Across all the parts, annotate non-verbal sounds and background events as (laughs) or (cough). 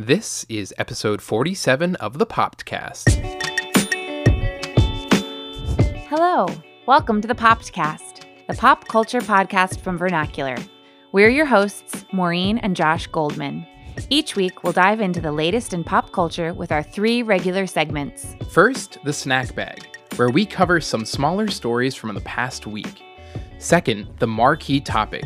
This is episode 47 of the Popcast. Hello, welcome to the Popcast, the pop culture podcast from Vernacular. We're your hosts, Maureen and Josh Goldman. Each week, we'll dive into the latest in pop culture with our three regular segments. First, the snack bag, where we cover some smaller stories from the past week. Second, the marquee topic,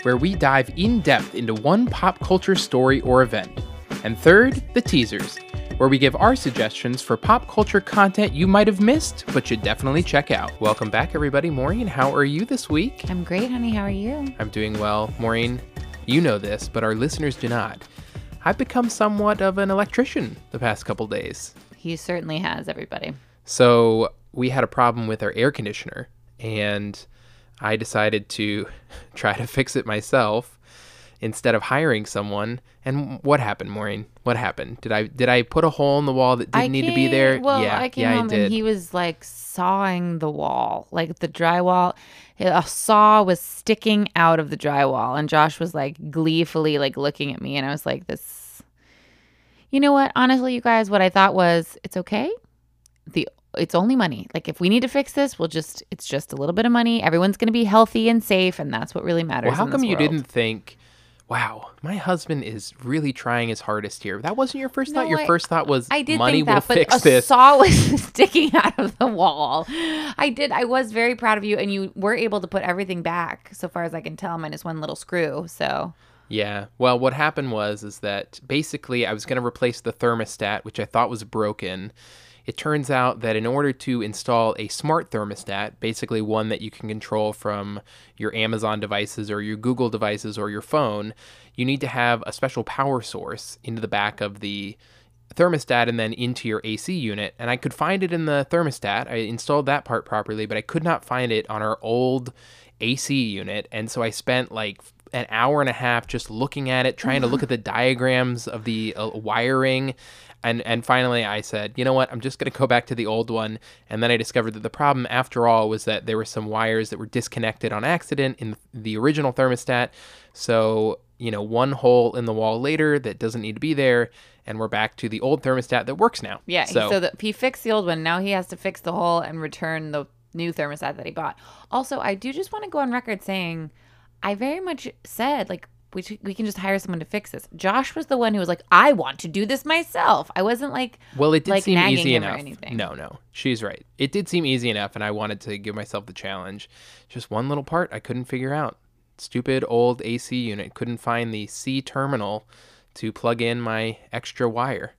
where we dive in depth into one pop culture story or event. And third, the teasers, where we give our suggestions for pop culture content you might have missed, but should definitely check out. Welcome back, everybody. Maureen, how are you this week? I'm great, honey. How are you? I'm doing well. Maureen, you know this, but our listeners do not. I've become somewhat of an electrician the past couple days. He certainly has, everybody. So we had a problem with our air conditioner, and I decided to (laughs) try to fix it myself instead of hiring someone. And what happened, Maureen? What happened? Did I did I put a hole in the wall that didn't need to be there? Well, yeah, I came yeah, home I and he was like sawing the wall, like the drywall. A saw was sticking out of the drywall, and Josh was like gleefully like looking at me, and I was like, "This." You know what? Honestly, you guys, what I thought was, it's okay. The it's only money. Like if we need to fix this, we'll just it's just a little bit of money. Everyone's going to be healthy and safe, and that's what really matters. well, how come you world. didn't think? Wow, my husband is really trying his hardest here. That wasn't your first thought. Your I- first thought was I did money think that, will but fix a this. saw was (laughs) sticking out of the wall. I did. I was very proud of you, and you were able to put everything back, so far as I can tell, minus one little screw. So Yeah. Well, what happened was is that basically I was going to replace the thermostat, which I thought was broken. It turns out that in order to install a smart thermostat, basically one that you can control from your Amazon devices or your Google devices or your phone, you need to have a special power source into the back of the thermostat and then into your AC unit. And I could find it in the thermostat. I installed that part properly, but I could not find it on our old AC unit. And so I spent like an hour and a half just looking at it, trying to look at the diagrams of the uh, wiring. And, and finally, I said, you know what? I'm just going to go back to the old one. And then I discovered that the problem, after all, was that there were some wires that were disconnected on accident in the original thermostat. So, you know, one hole in the wall later that doesn't need to be there. And we're back to the old thermostat that works now. yeah, So, so, that he fixed the old one. Now he has to fix the hole and return the new thermostat that he bought. Also, I do just want to go on record saying, I very much said like. We, we can just hire someone to fix this. Josh was the one who was like, I want to do this myself. I wasn't like, Well, it did like, seem easy enough. No, no, she's right. It did seem easy enough, and I wanted to give myself the challenge. Just one little part I couldn't figure out. Stupid old AC unit couldn't find the C terminal to plug in my extra wire.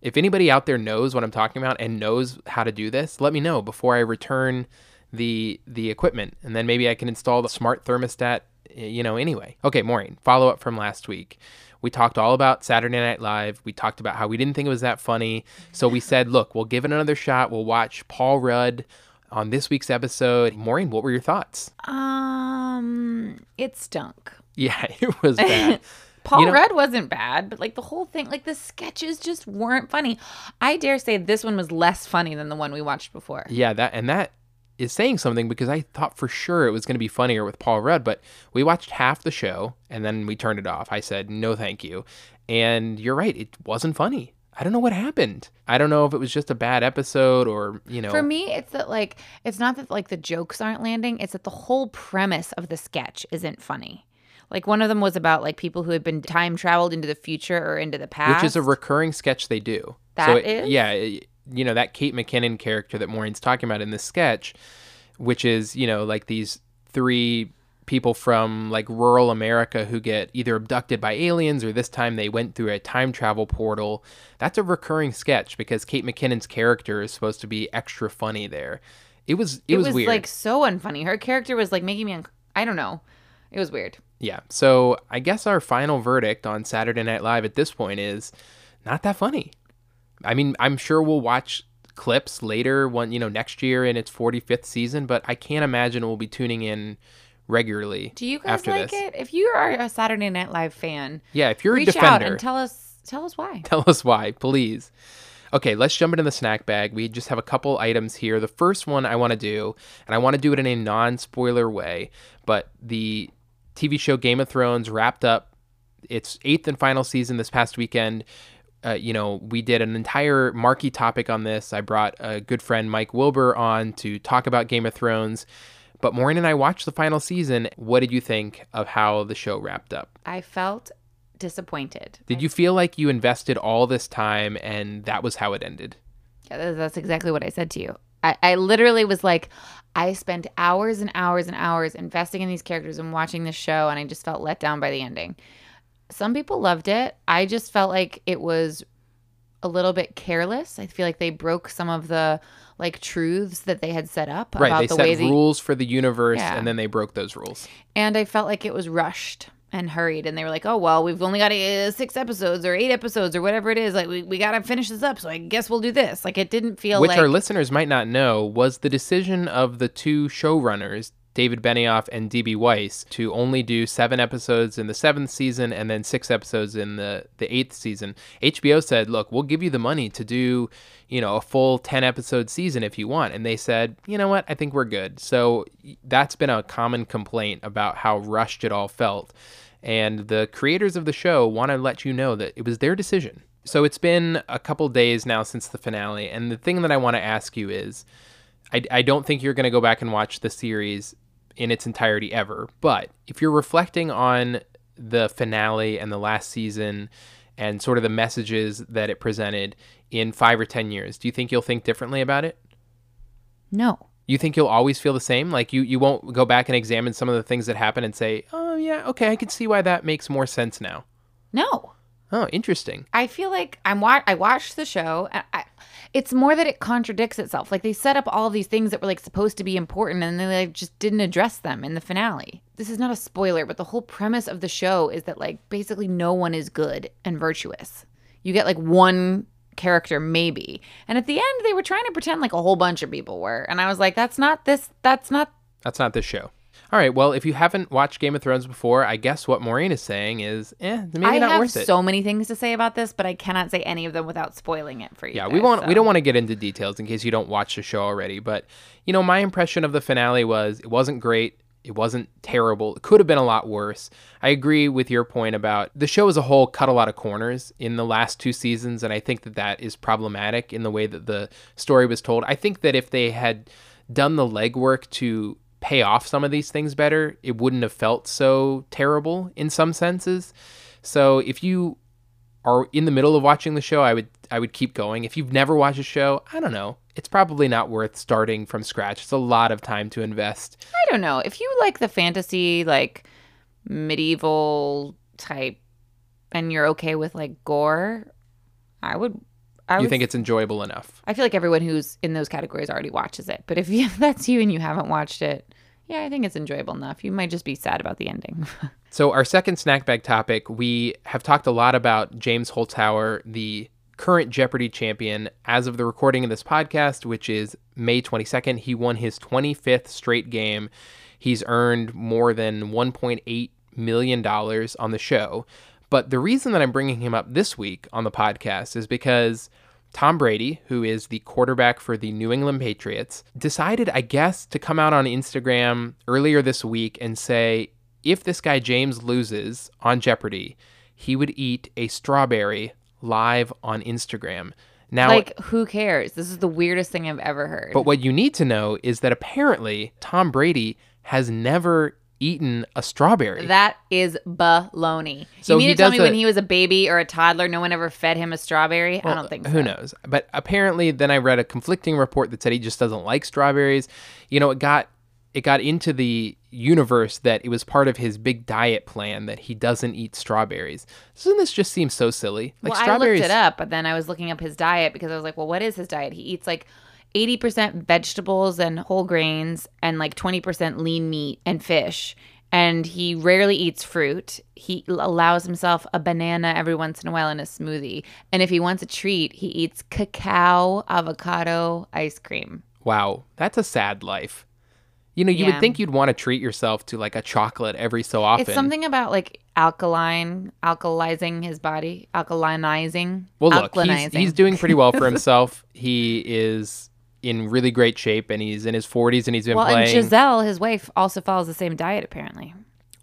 If anybody out there knows what I'm talking about and knows how to do this, let me know before I return the the equipment, and then maybe I can install the smart thermostat. You know, anyway. Okay, Maureen. Follow up from last week. We talked all about Saturday Night Live. We talked about how we didn't think it was that funny. So we said, look, we'll give it another shot. We'll watch Paul Rudd on this week's episode. Maureen, what were your thoughts? um, it stunk. Yeah, (laughs) it was bad. (laughs) Paul You know- Rudd wasn't bad, but like the whole thing, like the sketches just weren't funny. I dare say this one was less funny than the one we watched before. Yeah, that and that is saying something because I thought for sure it was going to be funnier with Paul Rudd, but we watched half the show and then we turned it off. I said, "No, thank you." And you're right, it wasn't funny. I don't know what happened. I don't know if it was just a bad episode or, you know. For me, it's that like it's not that like the jokes aren't landing, it's that the whole premise of the sketch isn't funny. Like one of them was about like people who had been time traveled into the future or into the past. which is a recurring sketch they do. That so it- is? yeah, it- you know that Kate McKinnon character that Maureen's talking about in this sketch, which is you know like these three people from like rural America who get either abducted by aliens or this time they went through a time travel portal. That's a recurring sketch because Kate McKinnon's character is supposed to be extra funny there. It was it, it was, was, weird. like so unfunny. Her character was like making me un- I don't know. It was weird. Yeah. So I guess our final verdict on Saturday Night Live at this point is not that funny. I mean, I'm sure we'll watch clips later one, you know, next year in its 45th season, but I can't imagine we'll be tuning in regularly. Do you guys like this. it? If you are a Saturday Night Live fan, Yeah, if you're a reach defender, out and tell us tell us why. (laughs) Tell us why, please. Okay, let's jump into the snack bag. We just have a couple items here. The first one I want to do, and I want to do it in a non spoiler way, but the TV show Game of Thrones wrapped up its eighth and final season this past weekend. Uh, you know, we did an entire marquee topic on this. I brought a good friend, Mike Wilbur, on to talk about Game of Thrones. But Maureen and I watched the final season. What did you think of how the show wrapped up? I felt disappointed. Did you feel like you invested all this time and that was how it ended? Yeah, that's exactly what I said to you. I, I literally was like, I spent hours and hours and hours investing in these characters and watching this show, and I just felt let down by the ending. Some people loved it. I just felt like it was a little bit careless. I feel like they broke some of the like truths that they had set up Right. about They the set way they rules for the universe Yeah. and then they broke those rules. and I felt like it was rushed and hurried and they were like, "Oh, well, we've only got uh, 6 episodes or 8 episodes or whatever it is. Like we, we got to finish this up, so I guess we'll do this." Like it didn't feel Which like our listeners might not know was the decision of the two showrunners, David Benioff and DB Weiss, to only do seven episodes in the seventh season and then six episodes in the, the eighth season. HBO said, look, we'll give you the money to do, you know, a full 10 episode season if you want. And they said, you know what? I think we're good. So that's been a common complaint about how rushed it all felt. And the creators of the show want to let you know that it was their decision. So it's been a couple days now since the finale. And the thing that I want to ask you is I, I don't think you're going to go back and watch the series in its entirety ever. But if you're reflecting on the finale and the last season and sort of the messages that it presented in five or 10 years, do you think you'll think differently about it? no. You think you'll always feel the same? Like you, you won't go back and examine some of the things that happened and say, oh, yeah, okay, I can see why that makes more sense now. No. Oh, interesting. I feel like I'm wa- I watched the show. And I, it's more that it contradicts itself. Like they set up all these things that were like supposed to be important, and they like, just didn't address them in the finale. This is not a spoiler, but the whole premise of the show is that like basically no one is good and virtuous. You get like one character maybe, and at the end they were trying to pretend like a whole bunch of people were, and I was like, that's not this. That's not. That's not this show. All right. Well, if you haven't watched Game of Thrones before, I guess what Maureen is saying is, eh, maybe I not worth it. I have so many things to say about this, but I cannot say any of them without spoiling it for you. Yeah, we guys, want we don't want to get into details in case you don't watch the show already. But you know, my impression of the finale was it wasn't great. It wasn't terrible. It could have been a lot worse. I agree with your point about the show as a whole cut a lot of corners in the last two seasons, and I think that that is problematic in the way that the story was told. I think that if they had done the legwork to pay off some of these things better, it wouldn't have felt so terrible in some senses. So if you are in the middle of watching the show, I would I would keep going. If you've never watched a show, I don't know. It's probably not worth starting from scratch. It's a lot of time to invest. I don't know. If you like the fantasy, like medieval type, and you're okay with like gore, I would. I You would, think it's enjoyable enough. I feel like everyone who's in those categories already watches it. But if, you, (laughs) if that's you and you haven't watched it, yeah, I think it's enjoyable enough. You might just be sad about the ending. (laughs) So our second snack bag topic, we have talked a lot about James Holzhauer, the current Jeopardy champion as of the recording of this podcast, which is May 22nd. He won his 25th straight game. He's earned more than 1.8 million dollars on the show. But the reason that I'm bringing him up this week on the podcast is because Tom Brady, who is the quarterback for the New England Patriots, decided, I guess, to come out on Instagram earlier this week and say if this guy James loses on Jeopardy, he would eat a strawberry live on Instagram. Now, like, who cares? This is the weirdest thing I've ever heard. but what you need to know is that apparently Tom Brady has never eaten a strawberry. that is baloney. So you mean he to tell me when he was a baby or a toddler, no one ever fed him a strawberry? I don't think so. Who knows? But apparently, then I read a conflicting report that said he just doesn't like strawberries. You know, it got it got into the universe that it was part of his big diet plan that he doesn't eat strawberries. Doesn't this just seem so silly? Like well, I looked it up, but then I was looking up his diet because I was like, well, what is his diet? He eats like 80% vegetables and whole grains and like 20% lean meat and fish. And he rarely eats fruit. He allows himself a banana every once in a while in a smoothie. And if he wants a treat, he eats cacao, avocado, ice cream. Wow, that's a sad life. You know, you would think you'd want to treat yourself to like a chocolate every so often. It's something about like alkaline, alkalizing his body, alkalinizing. Well, look, he's, he's doing pretty well for (laughs) himself. he is in really great shape, and he's in his 40s, and he's been well, playing. and Gisele, his wife, also follows the same diet apparently.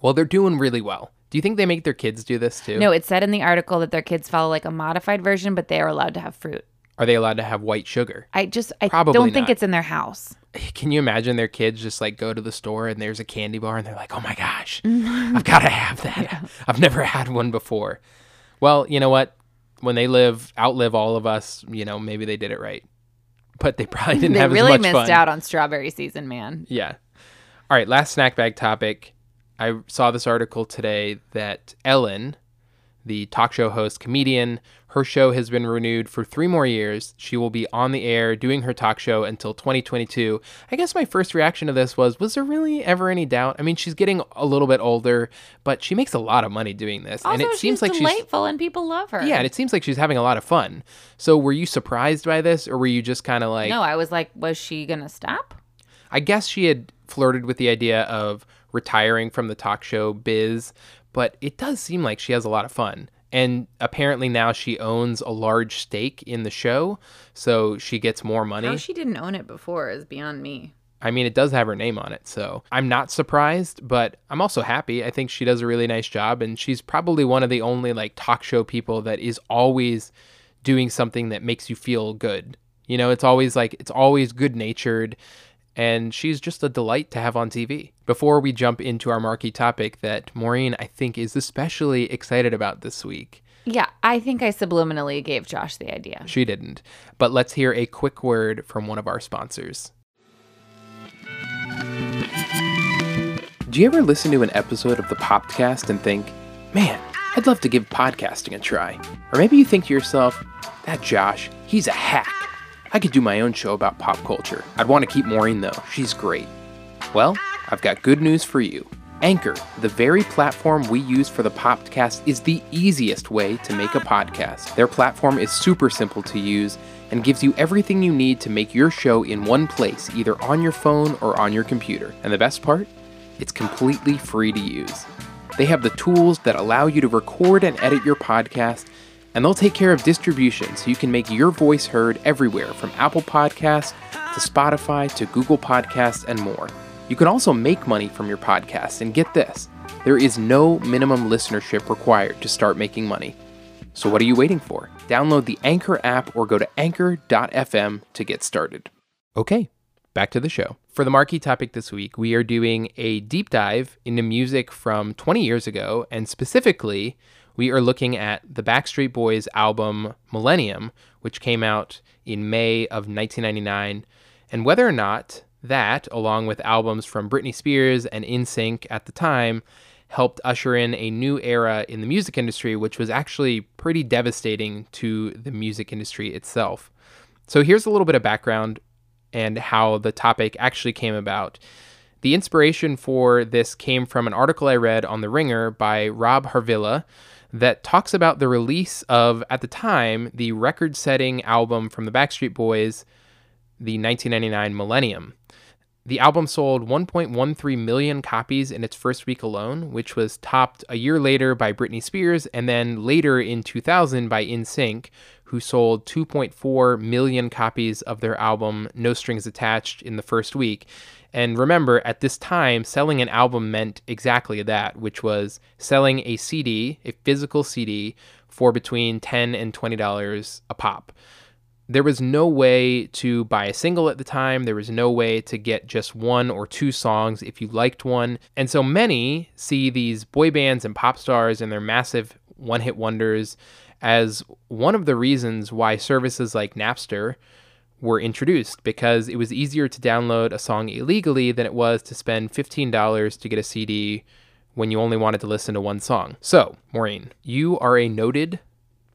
Well, they're doing really well. Do you think they make their kids do this too? No, it said in the article that their kids follow like a modified version, but they are allowed to have fruit. Are they allowed to have white sugar? I just I Probably don't think not. it's in their house. (laughs) Can you imagine their kids just like go to the store and there's a candy bar and they're like, oh my gosh, (laughs) I've got to have that. I've never had one before. Well, you know what? When they live, outlive all of us, you know, maybe they did it right. But they probably didn't they have really as much missed fun. out on strawberry season, man. Yeah. All right, last snack bag topic. I saw this article today that Ellen, the talk show host comedian, her show has been renewed for three more years. She will be on the air doing her talk show until 2022. I guess my first reaction to this was was there really ever any doubt? I mean, she's getting a little bit older, but she makes a lot of money doing this. Also, and it seems she's like she's delightful and people love her. yeah, and it seems like she's having a lot of fun. So, were you surprised by this, or were you just kind of like, no, I was like, was she gonna stop? I guess she had flirted with the idea of retiring from the talk show biz, but it does seem like she has a lot of fun. And apparently now she owns a large stake in the show, so she gets more money. How she didn't own it before is beyond me. I mean, it does have her name on it, so I'm not surprised, but I'm also happy. I think she does a really nice job, and she's probably one of the only like talk show people that is always doing something that makes you feel good. You know, it's always like it's always good natured, and she's just a delight to have on TV. Before we jump into our marquee topic that Maureen, I think, is especially excited about this week. Yeah, I think I subliminally gave Josh the idea. She didn't. But let's hear a quick word from one of our sponsors. Do you ever listen to an episode of the Popcast and think, man, I'd love to give podcasting a try? Or maybe you think to yourself, that Josh, he's a hack. I could do my own show about pop culture. I'd want to keep Maureen though, she's great. Well, I've got good news for you. Anchor, the very platform we use for the podcast, is the easiest way to make a podcast. Their platform is super simple to use and gives you everything you need to make your show in one place, either on your phone or on your computer. And the best part? It's completely free to use. They have the tools that allow you to record and edit your podcast, and they'll take care of distribution so you can make your voice heard everywhere from Apple Podcasts to Spotify to Google Podcasts and more. You can also make money from your podcast, and get this there is no minimum listenership required to start making money. So, what are you waiting for? Download the Anchor app or go to anchor.fm to get started. Okay, back to the show. For the marquee topic this week, we are doing a deep dive into music from 20 years ago, and specifically, we are looking at the Backstreet Boys album Millennium, which came out in May of 1999, and whether or not that, along with albums from Britney Spears and NSYNC at the time, helped usher in a new era in the music industry, which was actually pretty devastating to the music industry itself. So, here's a little bit of background and how the topic actually came about. The inspiration for this came from an article I read on The Ringer by Rob Harvilla that talks about the release of, at the time, the record setting album from the Backstreet Boys, the 1999 Millennium. The album sold 1.13 million copies in its first week alone, which was topped a year later by Britney Spears and then later in 2000 by NSYNC, who sold 2.4 million copies of their album No Strings Attached in the first week. And remember, at this time, selling an album meant exactly that, which was selling a CD, a physical CD, for between 10 and $20 a pop there was no way to buy a single at the time. There was no way to get just one or two songs if you liked one. And so many see these boy bands and pop stars and their massive one hit wonders as one of the reasons why services like Napster were introduced because it was easier to download a song illegally than it was to spend $15 to get a CD when you only wanted to listen to one song. So, Maureen, you are a noted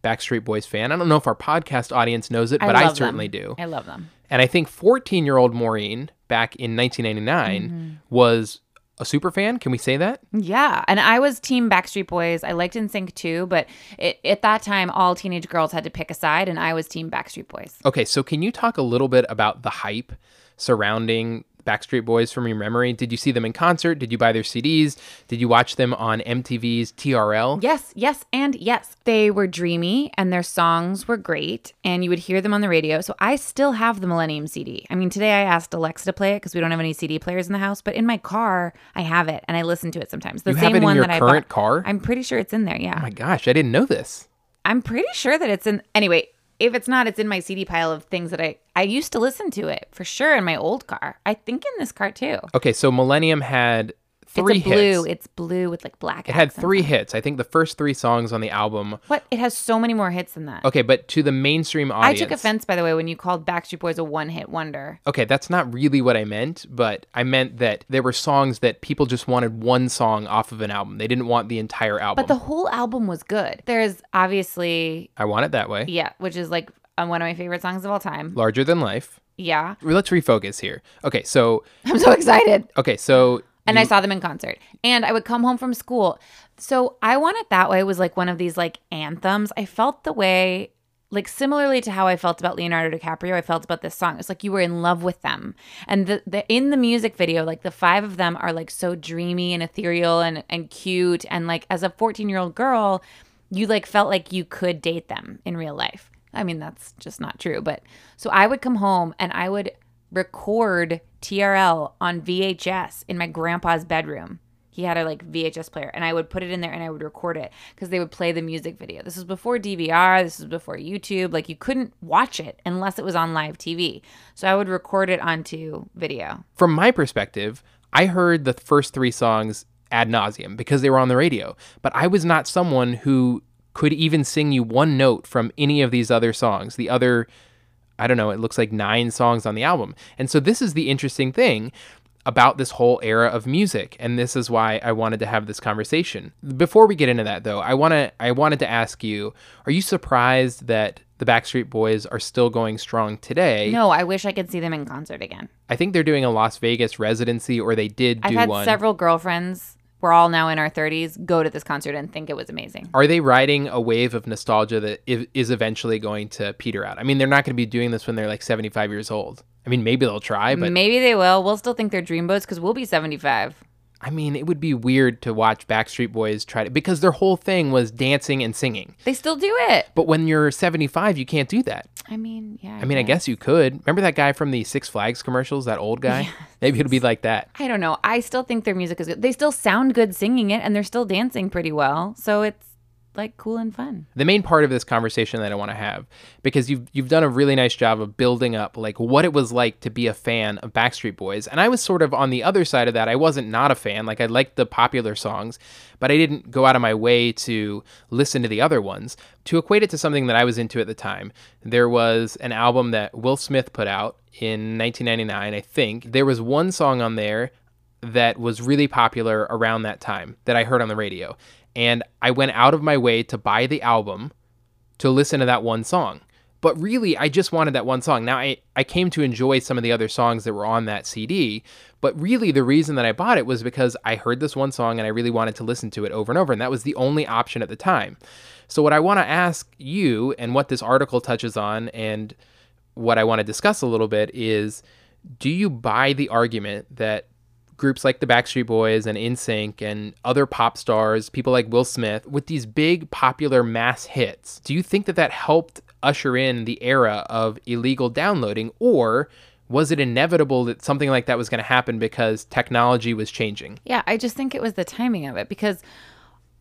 Backstreet Boys fan. I don't know if our podcast audience knows it, but I, love certainly them. do. I love them. And I think 14 year old Maureen back in 1999 Mm-hmm. was a super fan. Can we say that? Yeah, and I was Team Backstreet Boys. I liked NSYNC too, but it, at that time, all teenage girls had to pick a side, and I was Team Backstreet Boys. Okay, so can you talk a little bit about the hype surrounding Backstreet Boys from your memory? Did you see them in concert? Did you buy their CDs? Did you watch them on MTV's TRL? Yes, yes, and yes. They were dreamy and their songs were great, and you would hear them on the radio. So I still have the Millennium CD. I mean, today I asked Alexa to play it because we don't have any CD players in the house, but in my car, I have it and I listen to it sometimes. The You same have it in one your that I current bought. car? I'm pretty sure it's in there, yeah. Oh my gosh, I didn't know this. I'm pretty sure that it's in. Anyway, if it's not, it's in my CD pile of things that I I used to listen to it for sure in my old car. I think in this car too. Okay, so Millennium had three it's a blue. hits. It's blue with like black. It had three hits. I think the first three songs on the album. What? It has so many more hits than that. Okay, but to the mainstream audience. I took offense, by the way, when you called Backstreet Boys a one-hit wonder. Okay, that's not really what I meant, but I meant that there were songs that people just wanted one song off of an album. They didn't want the entire album. But the whole album was good. There's obviously, I want it that way. yeah, which is like uh, one of my favorite songs of all time. Larger than life. Yeah, Let's refocus here. Okay, so (laughs) I'm so excited. okay, so and I saw them in concert. And I would come home from school. So I Want It That Way was like one of these like anthems. I felt the way like similarly to how I felt about Leonardo DiCaprio, I felt about this song. It's like you were in love with them. And the, the in the music video, like the five of them are like so dreamy and ethereal and, and cute. And like as a 14 year old girl, you like felt like you could date them in real life. I mean, that's just not true. But so I would come home and I would record TRL on VHS in my grandpa's bedroom. He had a like VHS player and I would put it in there and I would record it because they would play the music video. This was before DVR, this was before YouTube. Like you couldn't watch it unless it was on live TV. So I would record it onto video. from my perspective, I heard the first three songs ad nauseum because they were on the radio. But I was not someone who could even sing you one note from any of these other songs. The other, I don't know, it looks like nine songs on the album. And so this is the interesting thing about this whole era of music and this is why I wanted to have this conversation. Before we get into that though, I want to I wanted to ask you, are you surprised that the Backstreet Boys are still going strong today? No, I wish I could see them in concert again. I think they're doing a Las Vegas residency, or they did I've had one. several girlfriends, we're all now in our 30s, go to this concert and think it was amazing. Are they riding a wave of nostalgia that is eventually going to peter out? I mean, they're not going to be doing this when they're like 75 years old. I mean, maybe they'll try, but Maybe they will. We'll still think they're dreamboats because we'll be 75. I mean, it would be weird to watch Backstreet Boys try to because their whole thing was dancing and singing. They still do it. But when you're 75, you can't do that. I mean, yeah. I mean, I guess you could. Remember that guy from the Six Flags commercials, that old guy? (laughs) Maybe it'll be like that. I don't know. I still think their music is good. They still sound good singing it and they're still dancing pretty well. So it's like cool and fun. the main part of this conversation that I want to have because you've you've done a really nice job of building up like what it was like to be a fan of Backstreet Boys and I was sort of on the other side of that I wasn't not a fan like I liked the popular songs but I didn't go out of my way to listen to the other ones to equate it to something that I was into at the time there was an album that Will Smith put out in 1999 I think there was one song on there that was really popular around that time that I heard on the radio. And I went out of my way to buy the album to listen to that one song. But really, I just wanted that one song. Now, I, I came to enjoy some of the other songs that were on that CD, but really the reason that I bought it was because I heard this one song and I really wanted to listen to it over and over. And that was the only option at the time. So, what I want to ask you, and what this article touches on, and what I want to discuss a little bit is do you buy the argument that groups like the Backstreet Boys and NSYNC and other pop stars, people like Will Smith, with these big popular mass hits, do you think that that helped usher in the era of illegal downloading, or was it inevitable that something like that was going to happen because technology was changing? Yeah, I just think it was the timing of it because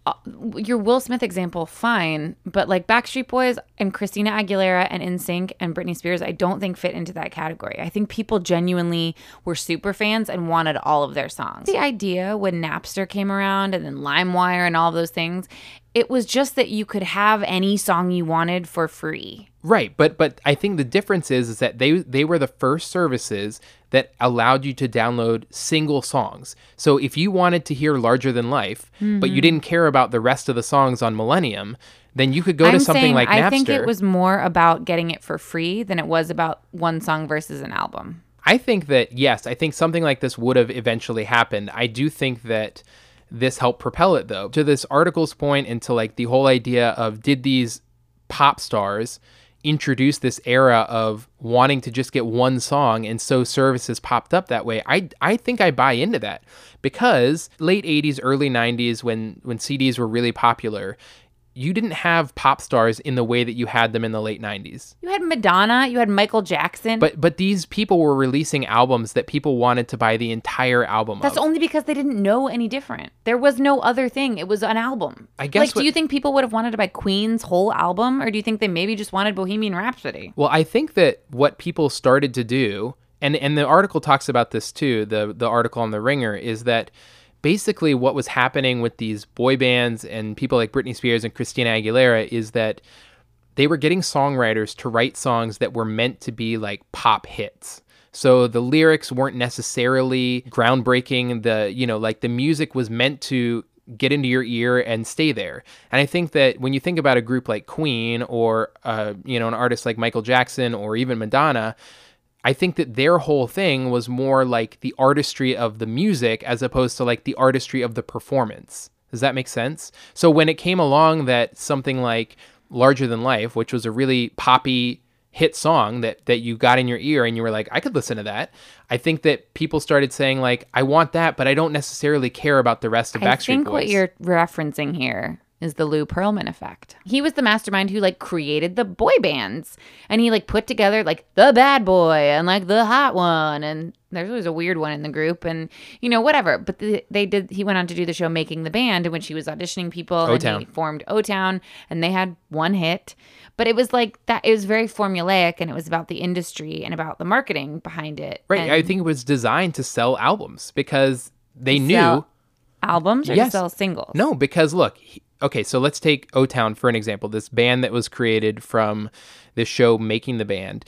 uh, your Will Smith example, fine, but like Backstreet Boys and Christina Aguilera and NSYNC and Britney Spears, I don't think fit into that category. I think people genuinely were super fans and wanted all of their songs. The idea when Napster came around and then LimeWire and all those things, it was just that you could have any song you wanted for free. Right, but but I think the difference is is that they they were the first services that allowed you to download single songs. So if you wanted to hear Larger Than Life, but you mm-hmm. didn't care about the rest of the songs on Millennium, then you could go to I'm something saying like Napster. I think it was more about getting it for free than it was about one song versus an album. I think that yes, I think something like this would have eventually happened. I do think that this helped propel it though. To this article's point and to like the whole idea of did these pop stars introduce this era of wanting to just get one song and so services popped up that way. I I think I buy into that because late 80s early 90s when when CDs were really popular, you didn't have pop stars in the way that you had them in the late 90s. You had Madonna, you had Michael Jackson. But but these people were releasing albums that people wanted to buy the entire album That's of. only because they didn't know any different. There was no other thing. It was an album. I guess Like, what- do you think people would have wanted to buy Queen's whole album, or do you think they maybe just wanted Bohemian Rhapsody? Well, I think that what people started to do, and and the article talks about this too. The the article on the Ringer is that basically what was happening with these boy bands and people like Britney Spears and Christina Aguilera is that they were getting songwriters to write songs that were meant to be like pop hits. So the lyrics weren't necessarily groundbreaking. The you know like the music was meant to get into your ear and stay there. And I think that when you think about a group like Queen or uh, you know an artist like Michael Jackson or even Madonna, I think that their whole thing was more like the artistry of the music as opposed to like the artistry of the performance. Does that make sense? So when it came along that something like Larger Than Life, which was a really poppy hit song that that you got in your ear and you were like, I could listen to that. I think that people started saying like, I want that, but I don't necessarily care about the rest of I Backstreet Boys. I think what you're referencing here is the Lou Pearlman effect. He was the mastermind who like created the boy bands and he like put together like the bad boy and like the hot one and there's always a weird one in the group and you know whatever but the, they did he went on to do the show making the band in which he was auditioning people and O-Town. he formed O-Town and they had one hit but it was like that it was very formulaic and it was about the industry and about the marketing behind it right. and I think it was designed to sell albums because they knew albums or Yes. sell singles No, because look, he- okay, so let's take O Town for an example. This band that was created from this show Making the Band,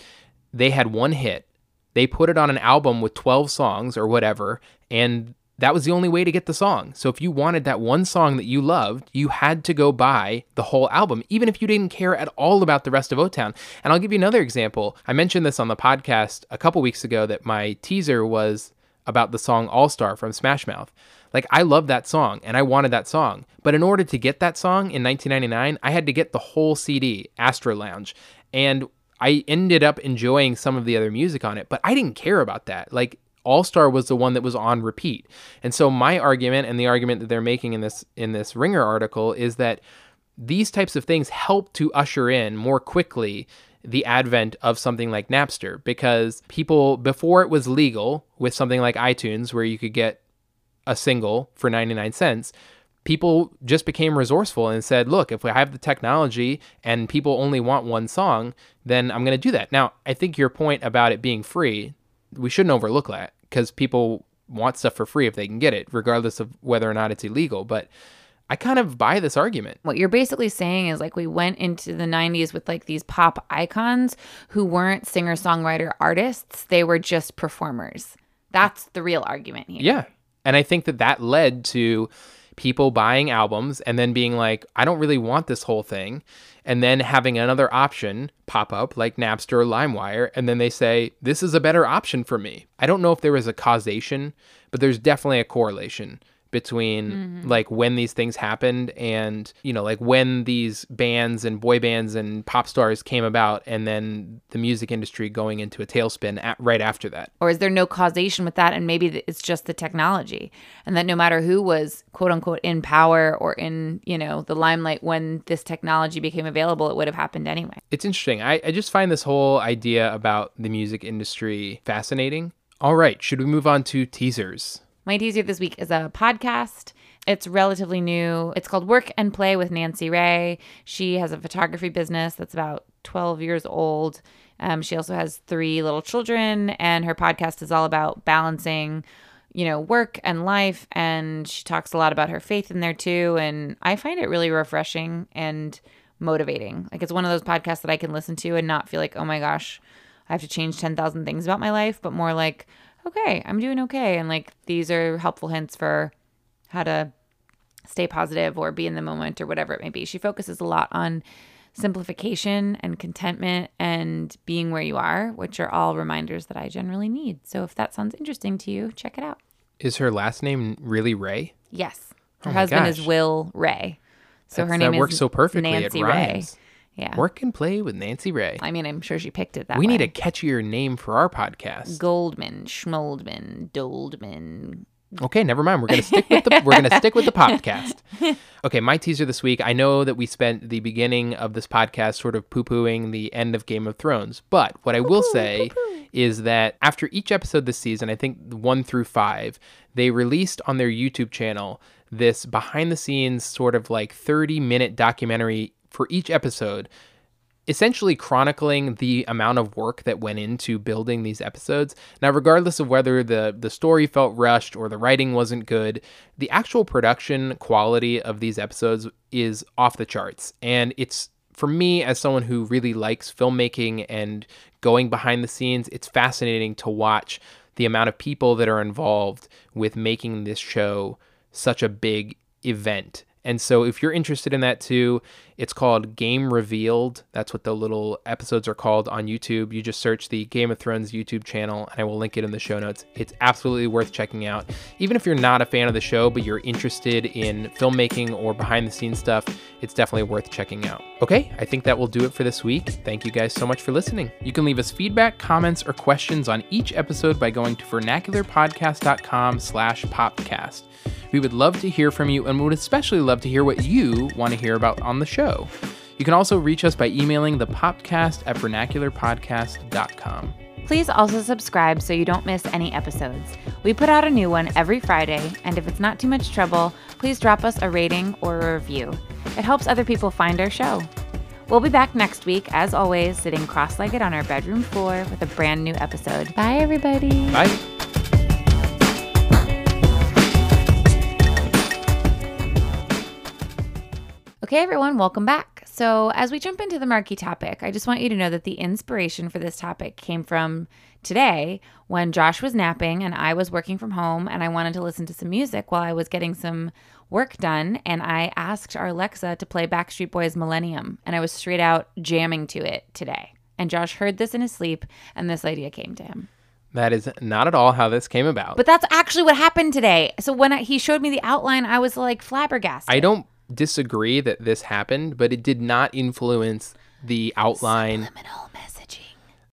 they had one hit. They put it on an album with 12 songs or whatever, and that was the only way to get the song. So if you wanted that one song that you loved, you had to go buy the whole album, even if you didn't care at all about the rest of O Town. And I'll give you another example. I mentioned this on the podcast a couple weeks ago that my teaser was about the song All Star from Smash Mouth. Like, I love that song and I wanted that song. But in order to get that song in 1999, I had to get the whole CD, Astro Lounge. And I ended up enjoying some of the other music on it, but I didn't care about that. Like, All Star was the one that was on repeat. And so my argument and the argument that they're making in this in this Ringer article is that these types of things help to usher in more quickly the advent of something like Napster because people before it was legal with something like iTunes where you could get a single for 99 cents people just became resourceful and said look if I have the technology and people only want one song then I'm going to do that. Now I think your point about it being free we shouldn't overlook that because people want stuff for free if they can get it regardless of whether or not it's illegal but I kind of buy this argument. What you're basically saying is like we went into the 90s with like these pop icons who weren't singer songwriter artists they were just performers. That's the real argument here. Yeah. And I think that that led to people buying albums and then being like, I don't really want this whole thing. And then having another option pop up like Napster or LimeWire. And then they say, this is a better option for me. I don't know if there was a causation, but there's definitely a correlation between mm-hmm. like when these things happened and you know like when these bands and boy bands and pop stars came about and then the music industry going into a tailspin at, right after that or is there no causation with that and maybe it's just the technology and that no matter who was quote unquote in power or in you know the limelight when this technology became available it would have happened anyway It's interesting. I, I just find this whole idea about the music industry fascinating. All right, should we move on to teasers? My teaser this week is a podcast. It's relatively new. It's called Work and Play with Nancy Ray. She has a photography business that's about 12 years old. Um, she also has three little children, and her podcast is all about balancing, you know, work and life. And she talks a lot about her faith in there too. And I find it really refreshing and motivating. Like it's one of those podcasts that I can listen to and not feel like, oh my gosh, I have to change 10,000 things about my life, but more like, okay, I'm doing okay. And like these are helpful hints for how to stay positive or be in the moment or whatever it may be. She focuses a lot on simplification and contentment and being where you are, which are all reminders that I generally need. So if that sounds interesting to you, check it out. Is her last name really Ray? Yes. Her Oh husband is. Will Ray. So her name that is works so perfectly. Nancy it Ray. Yeah. Work and play with Nancy Ray. I mean, I'm sure she picked it that way. we way. need a catchier name for our podcast. Goldman, Schmoldman, Doldman. Okay, never mind. We're gonna stick with the we're gonna stick with the (laughs) podcast. Okay, my teaser this week. I know that we spent the beginning of this podcast sort of poo pooing the end of Game of Thrones, but what I will say is that after each episode this season, I think one through five, they released on their YouTube channel this behind the scenes sort of like 30 minute documentary for each episode essentially chronicling the amount of work that went into building these episodes. Now, regardless of whether the the story felt rushed or the writing wasn't good, the actual production quality of these episodes is off the charts. And it's for me as someone who really likes filmmaking and going behind the scenes, it's fascinating to watch the amount of people that are involved with making this show such a big event. And so, if you're interested in that too, it's called Game Revealed. That's what the little episodes are called on YouTube. You just search the Game of Thrones YouTube channel, and I will link it in the show notes. It's absolutely worth checking out. Even if you're not a fan of the show, but you're interested in filmmaking or behind the scenes stuff, it's definitely worth checking out. Okay, I think that will do it for this week. Thank you guys so much for listening. You can leave us feedback, comments, or questions on each episode by going to vernacularpodcast.com slash popcast. We would love to hear from you and would especially love to hear what you want to hear about on the show. You can also reach us by emailing the popcast at vernacularpodcast.com. Please also subscribe so you don't miss any episodes. We put out a new one every Friday, and if it's not too much trouble, please drop us a rating or a review. It helps other people find our show. We'll be back next week, as always, sitting cross legged on our bedroom floor with a brand new episode. Bye, everybody. Bye. Okay, everyone, welcome back. So, as we jump into the marquee topic, I just want you to know that the inspiration for this topic came from today when Josh was napping and I was working from home and I wanted to listen to some music while I was getting some work done. And I asked our Alexa to play Backstreet Boys Millennium, and I was straight out jamming to it today. And Josh heard this in his sleep, and this idea came to him. That is not at all how this came about. But that's actually what happened today. So, when I, he showed me the outline, I was like flabbergasted. I don't disagree that this happened, but it did not influence the outline. Subliminal.